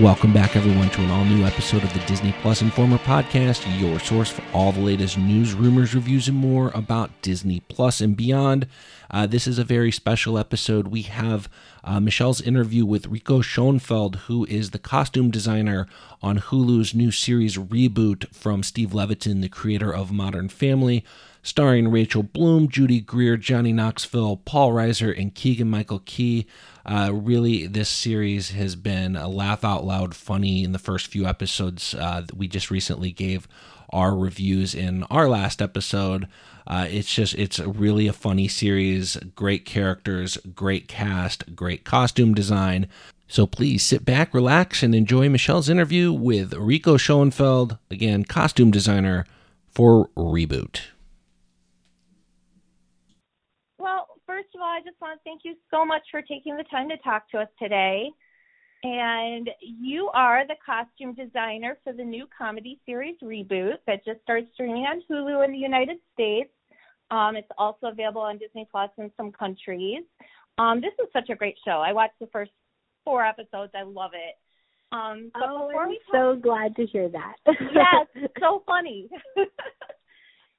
Welcome back, everyone, to an all new episode of the Disney Plus Informer podcast, your source for all the latest news, rumors, reviews, and more about Disney Plus and beyond. Uh, this is a very special episode. We have uh, Michelle's interview with Rico Schoenfeld, who is the costume designer on Hulu's new series Reboot from Steve Levitan, the creator of Modern Family starring Rachel Bloom, Judy Greer, Johnny Knoxville, Paul Reiser, and Keegan Michael Key. Uh, really, this series has been a laugh out loud funny in the first few episodes. Uh, we just recently gave our reviews in our last episode. Uh, it's just, it's really a funny series. Great characters, great cast, great costume design. So please sit back, relax, and enjoy Michelle's interview with Rico Schoenfeld, again, costume designer for Reboot. first of all, I just want to thank you so much for taking the time to talk to us today. And you are the costume designer for the new comedy series Reboot that just started streaming on Hulu in the United States. Um, it's also available on Disney Plus in some countries. Um, this is such a great show. I watched the first four episodes. I love it. Um, oh, I'm talk- so glad to hear that. yes, so funny.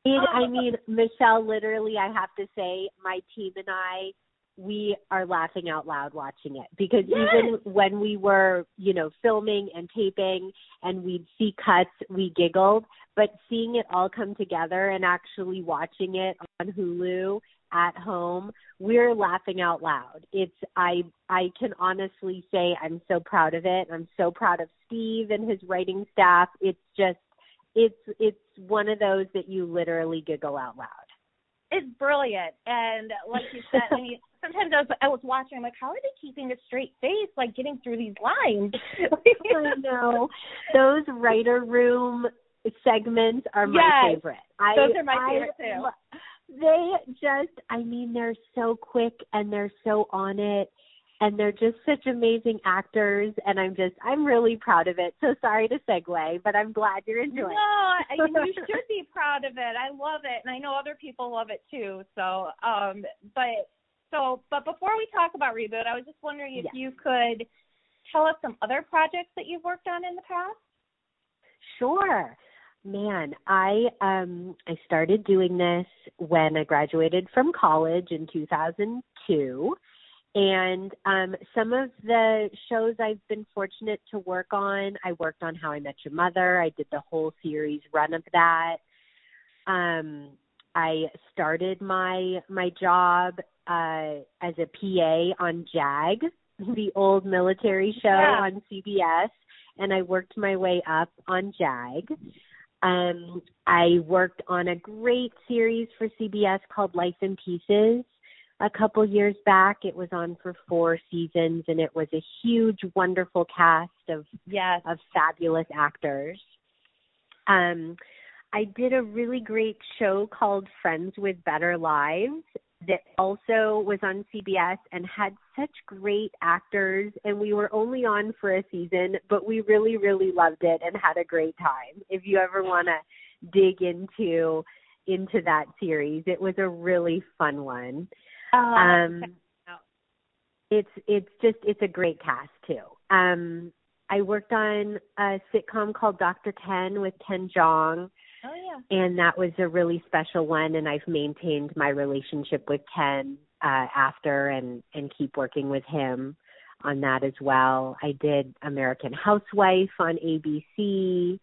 mean, oh. I mean, Michelle, literally, I have to say, my team and I, we are laughing out loud watching it because yes. even when we were, you know, filming and taping and we'd see cuts, we giggled. But seeing it all come together and actually watching it on Hulu at home, we're laughing out loud. It's I I can honestly say I'm so proud of it. I'm so proud of Steve and his writing staff. It's just it's it's one of those that you literally giggle out loud. It's brilliant, and like you said, I mean, sometimes I was I was watching, I'm like, how are they keeping a straight face, like getting through these lines? I know those writer room segments are my yes, favorite. I, those are my favorite I, too. They just, I mean, they're so quick and they're so on it and they're just such amazing actors and i'm just i'm really proud of it. So sorry to segue but i'm glad you're enjoying no, it no you should be proud of it. I love it and i know other people love it too so um but so but before we talk about reboot i was just wondering if yes. you could tell us some other projects that you've worked on in the past? Sure. Man i um i started doing this when i graduated from college in 2002 and um, some of the shows I've been fortunate to work on, I worked on How I Met Your Mother. I did the whole series run of that. Um, I started my my job uh, as a PA on JAG, the old military show yeah. on CBS, and I worked my way up on JAG. Um, I worked on a great series for CBS called Life in Pieces a couple years back. It was on for four seasons, and it was a huge, wonderful cast of yes. of fabulous actors. Um, I did a really great show called Friends with Better Lives that also was on CBS and had such great actors and we were only on for a season but we really really loved it and had a great time. If you ever want to dig into into that series, it was a really fun one. Oh, um, it's it's just it's a great cast too. Um, I worked on a sitcom called Doctor Ken with Ken Jeong. Oh yeah. And that was a really special one, and I've maintained my relationship with Ken uh, after, and and keep working with him on that as well. I did American Housewife on ABC,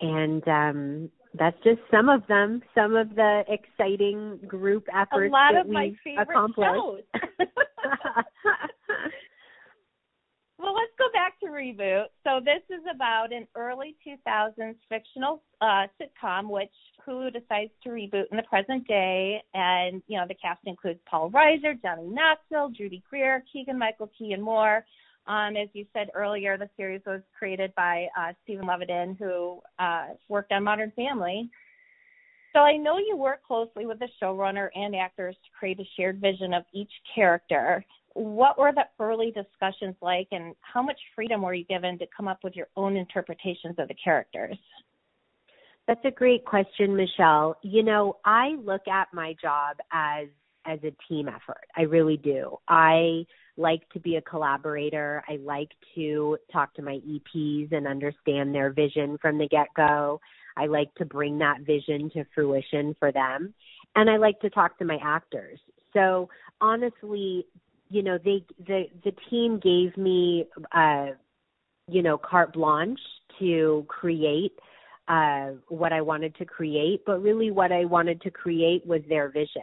and um that's just some of them, some of the exciting group efforts a lot that of my we've favorite accomplished. well, let's go back to reboot. So this is about an early 2000s fictional uh, sitcom, which Hulu decides to reboot in the present day, and you know the cast includes Paul Reiser, Johnny Knoxville, Judy Greer, Keegan Michael Key, and more. Um, as you said earlier, the series was created by uh, Steven Levitan, who uh, worked on Modern Family. So I know you work closely with the showrunner and actors to create a shared vision of each character. What were the early discussions like, and how much freedom were you given to come up with your own interpretations of the characters? That's a great question, Michelle. You know, I look at my job as as a team effort. I really do. I like to be a collaborator. I like to talk to my EPs and understand their vision from the get go. I like to bring that vision to fruition for them. And I like to talk to my actors. So honestly, you know, they the the team gave me uh you know, carte blanche to create uh what I wanted to create, but really what I wanted to create was their vision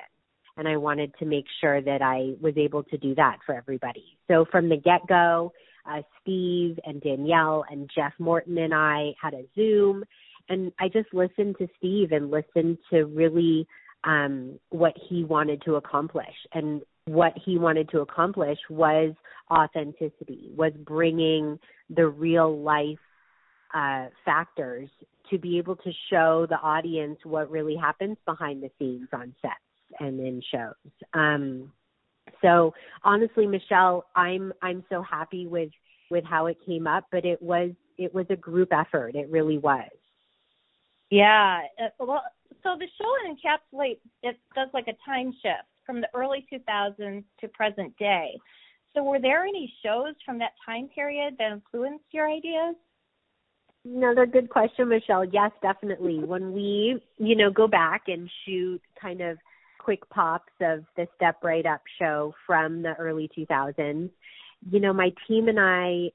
and I wanted to make sure that I was able to do that for everybody. So from the get go, uh, Steve and Danielle and Jeff Morton and I had a Zoom, and I just listened to Steve and listened to really um, what he wanted to accomplish. And what he wanted to accomplish was authenticity, was bringing the real life uh, factors to be able to show the audience what really happens behind the scenes on sets and in shows. Um, so honestly, Michelle, I'm I'm so happy with with how it came up, but it was it was a group effort. It really was. Yeah. Uh, well, so the show encapsulates it does like a time shift from the early 2000s to present day. So were there any shows from that time period that influenced your ideas? Another good question, Michelle. Yes, definitely. when we, you know, go back and shoot kind of quick pops of the Step Right Up show from the early 2000s, you know, my team and I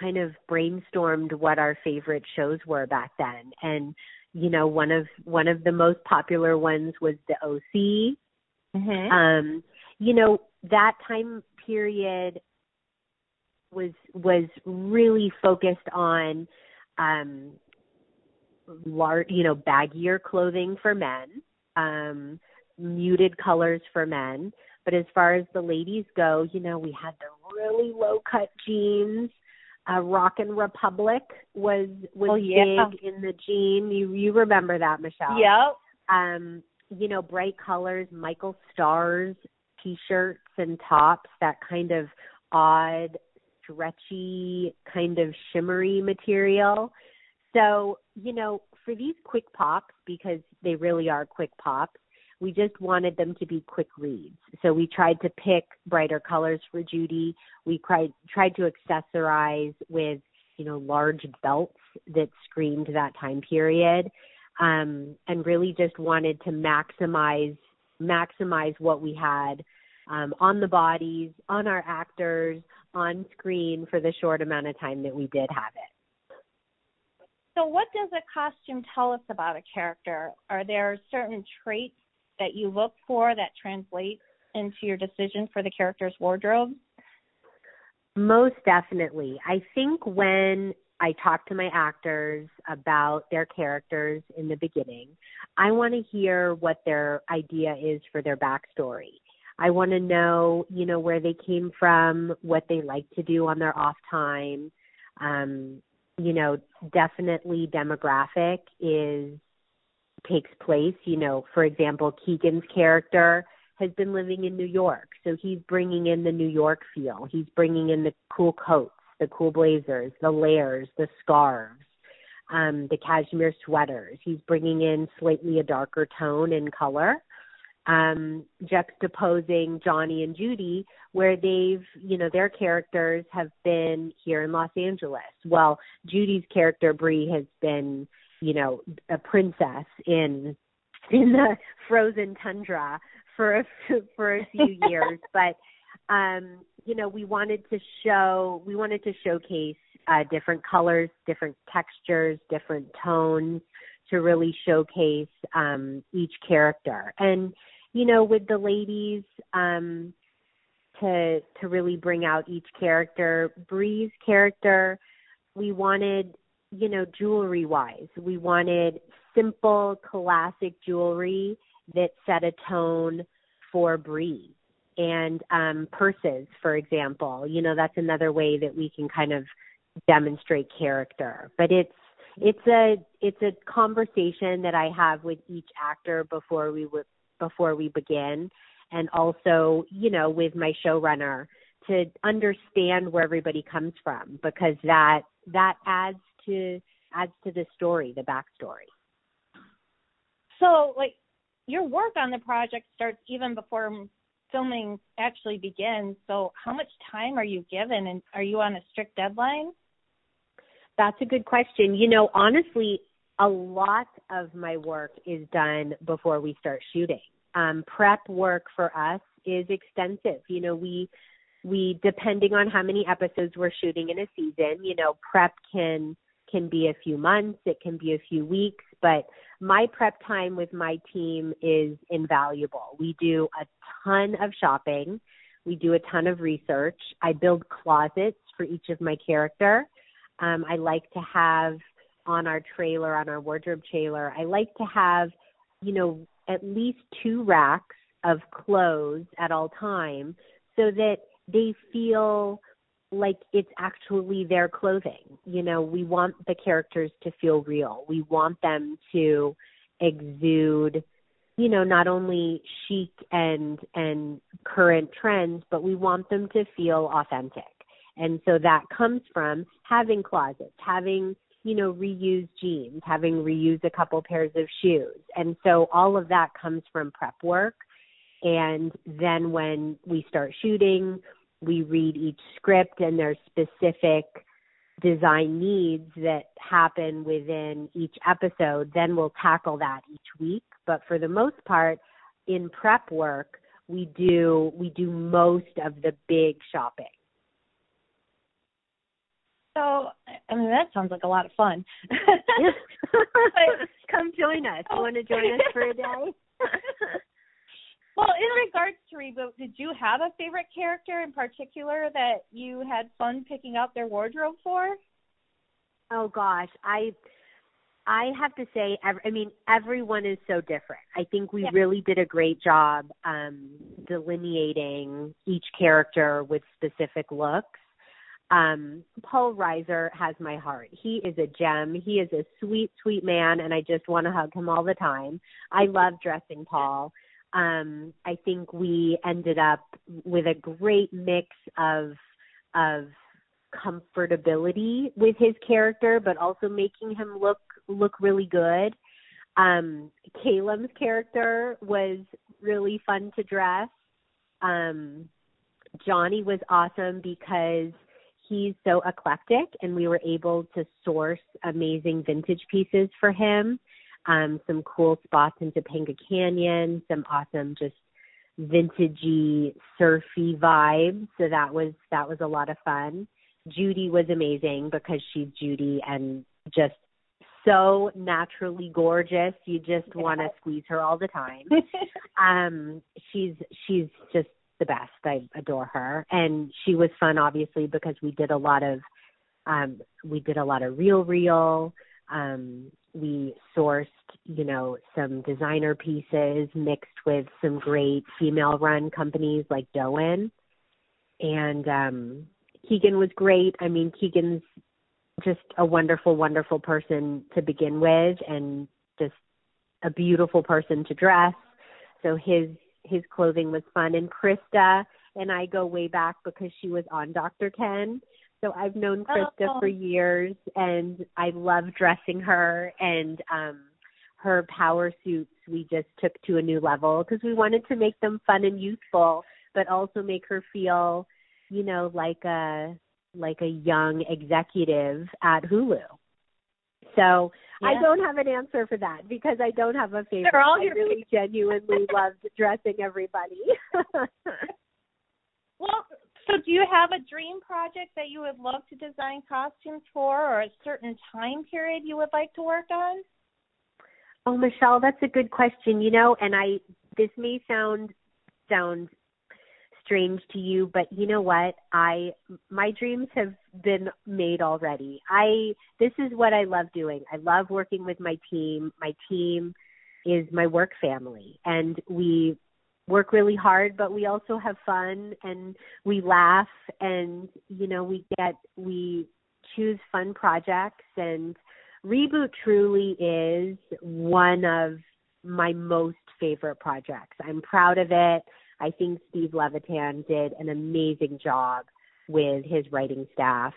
kind of brainstormed what our favorite shows were back then. And, you know, one of one of the most popular ones was the OC. Mm-hmm. Um, you know, that time period was was really focused on um large you know baggier clothing for men um muted colors for men. But as far as the ladies go, you know, we had the really low cut jeans. Uh, Rock & Republic was was oh, yeah. big in the jean. You you remember that, Michelle? Yep. Um, you know, bright colors, Michael Stars t-shirts and tops, that kind of odd, stretchy, kind of shimmery material. So, you know, for these quick pops, because they really are quick pops, we just wanted them to be quick reads. So we tried to pick brighter colors for Judy. We tried tried to accessorize with, you know, large belts that screamed that time period. Um, and really just wanted to maximize maximize what we had um, on the bodies, on our actors, on screen for the short amount of time that we did have it. So, what does a costume tell us about a character? Are there certain traits that you look for that translates into your decision for the character's wardrobe? Most definitely. I think when I talk to my actors about their characters in the beginning, I want to hear what their idea is for their backstory. I want to know, you know, where they came from, what they like to do on their off time. Um, you know, definitely demographic is takes place. You know, for example, Keegan's character has been living in New York, so he's bringing in the New York feel. He's bringing in the cool coats, the cool blazers, the layers, the scarves, um, the cashmere sweaters. He's bringing in slightly a darker tone and color, um, juxtaposing Johnny and Judy, where they've, you know, their characters have been here in Los Angeles. Well, Judy's character Bree has been you know a princess in in the frozen tundra for a for a few years. But um you know we wanted to show we wanted to showcase uh different colors different textures different tones to really showcase um each character. And you know with the ladies um to to really bring out each character bree's character we wanted you know, jewelry wise. We wanted simple, classic jewelry that set a tone for Bree. And um, purses, for example, you know, that's another way that we can kind of demonstrate character. But it's it's a it's a conversation that I have with each actor before we would before we begin, and also you know with my showrunner to understand where everybody comes from because that that adds to adds to the story, the backstory. So, like, your work on the project starts even before filming actually begins. So, how much time are you given, and are you on a strict deadline? That's a good question. You know, honestly, a lot of my work is done before we start shooting. Um, prep work for us is extensive. You know, we we depending on how many episodes we're shooting in a season, you know, prep can can be a few months, it can be a few weeks, but my prep time with my team is invaluable. We do a ton of shopping. We do a ton of research. I build closets for each of my character. Um, I like to have on our trailer, on our wardrobe trailer, I like to have, you know, at least two racks of clothes at all time so that they feel like it's actually their clothing. You know, we want the characters to feel real. We want them to exude, you know, not only chic and and current trends, but we want them to feel authentic. And so that comes from having closets, having, you know, reused jeans, having reused a couple pairs of shoes. And so all of that comes from prep work. And then when we start shooting, we read each script and there's specific design needs that happen within each episode, then we'll tackle that each week. But for the most part, in prep work, we do we do most of the big shopping. So, I mean, that sounds like a lot of fun. Come join us. You want to join us for a day? Well, in regards to reboot, did you have a favorite character in particular that you had fun picking out their wardrobe for? Oh gosh, I I have to say, I mean, everyone is so different. I think we yeah. really did a great job um, delineating each character with specific looks. Um, Paul Reiser has my heart. He is a gem. He is a sweet, sweet man, and I just want to hug him all the time. I love dressing Paul um, I think we ended up with a great mix of of comfortability with his character, but also making him look look really good. Um, Calum's character was really fun to dress. Um, Johnny was awesome because he's so eclectic, and we were able to source amazing vintage pieces for him um, some cool spots in Topanga Canyon, some awesome just vintagey surfy vibes. So that was that was a lot of fun. Judy was amazing because she's Judy and just so naturally gorgeous. You just yeah. want to squeeze her all the time. um she's she's just the best. I adore her. And she was fun obviously because we did a lot of um we did a lot of real real um we sourced, you know, some designer pieces mixed with some great female run companies like Dôen. And um Keegan was great. I mean, Keegan's just a wonderful, wonderful person to begin with and just a beautiful person to dress. So his his clothing was fun and Krista and I go way back because she was on Dr. Ken so I've known Krista oh. for years and I love dressing her and um her power suits we just took to a new level because we wanted to make them fun and youthful but also make her feel, you know, like a like a young executive at Hulu. So yeah. I don't have an answer for that because I don't have a favorite. They're all I really genuinely loved dressing everybody. well, so, do you have a dream project that you would love to design costumes for, or a certain time period you would like to work on? Oh, Michelle, that's a good question. You know, and I this may sound sound strange to you, but you know what? I my dreams have been made already. I this is what I love doing. I love working with my team. My team is my work family and we work really hard but we also have fun and we laugh and you know we get we choose fun projects. And reboot truly is one of my most favorite projects. I'm proud of it. I think steve levitan did an amazing job with his writing staff.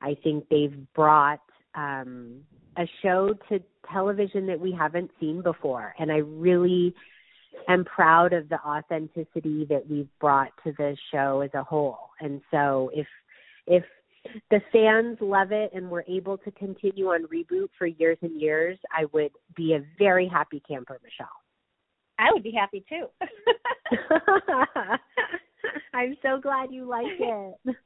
I think they've brought um a show to television that we haven't seen before. And i really am proud of the authenticity that we've brought to the show as a whole. And so if if the fans love it and we're able to continue on reboot for years and years, I would be a very happy camper, Michelle. I would be happy too. I'm so glad you like it.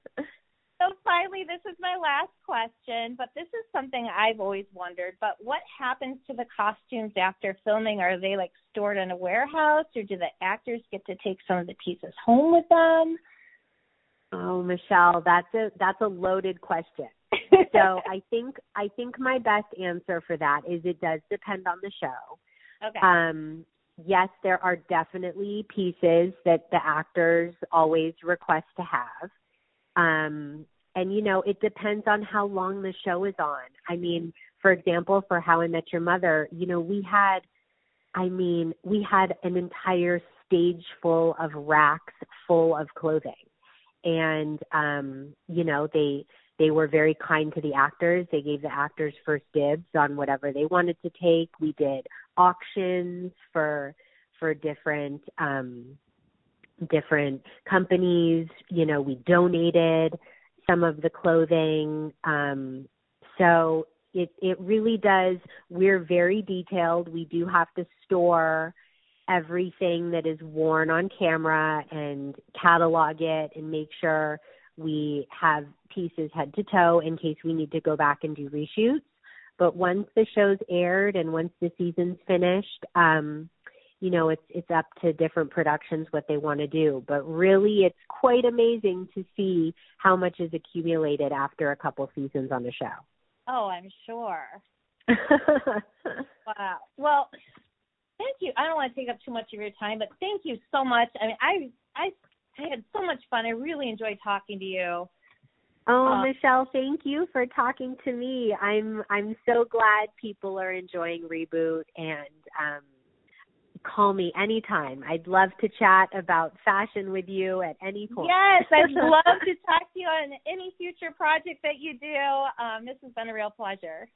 So finally, this is my last question, but this is something I've always wondered. But what happens to the costumes after filming? Are they like stored in a warehouse, or do the actors get to take some of the pieces home with them? Oh, Michelle, that's a that's a loaded question. so I think I think my best answer for that is it does depend on the show. Okay. Um, yes, there are definitely pieces that the actors always request to have. Um, and you know, it depends on how long the show is on. I mean, for example, for How I Met Your Mother, you know, we had I mean, we had an entire stage full of racks full of clothing. And um, you know, they they were very kind to the actors. They gave the actors first dibs on whatever they wanted to take. We did auctions for for different um different companies. You know, we donated some of the clothing. Um, so it it really does. We're very detailed. We do have to store everything that is worn on camera and catalog it and make sure we have pieces head to toe in case we need to go back and do reshoots. But once the show's aired and once the season's finished, um, you know it's it's up to different productions what they want to do. But really it's quite amazing to see how much is accumulated after a couple seasons on the show. Oh i'm sure. Wow. Well thank you. I don't want to take up too much of your time but thank you so much. I mean i i i had so much fun. I really enjoyed talking to you. Oh, uh, Michelle, thank you for talking to me. I'm I'm so glad people are enjoying reboot and um call me anytime. I'd love to chat about fashion with you at any point. Yes, I'd love to talk to you on any future project that you do. Um, this has been a real pleasure.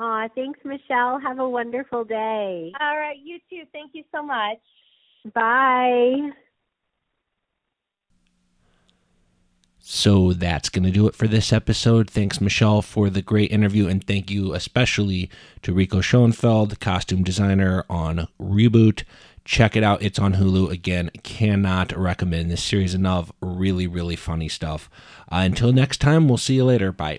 Aw, thanks, Michelle. Have a wonderful day. All right, you too. Thank you so much. Bye. So that's going to do it for this episode. Thanks, Michelle, for the great interview. And thank you especially to Rico Schoenfeld, costume designer on Reboot. Check it out. It's on Hulu. Again, cannot recommend this series enough. Really, really funny stuff. Uh, until next time, we'll see you later. Bye.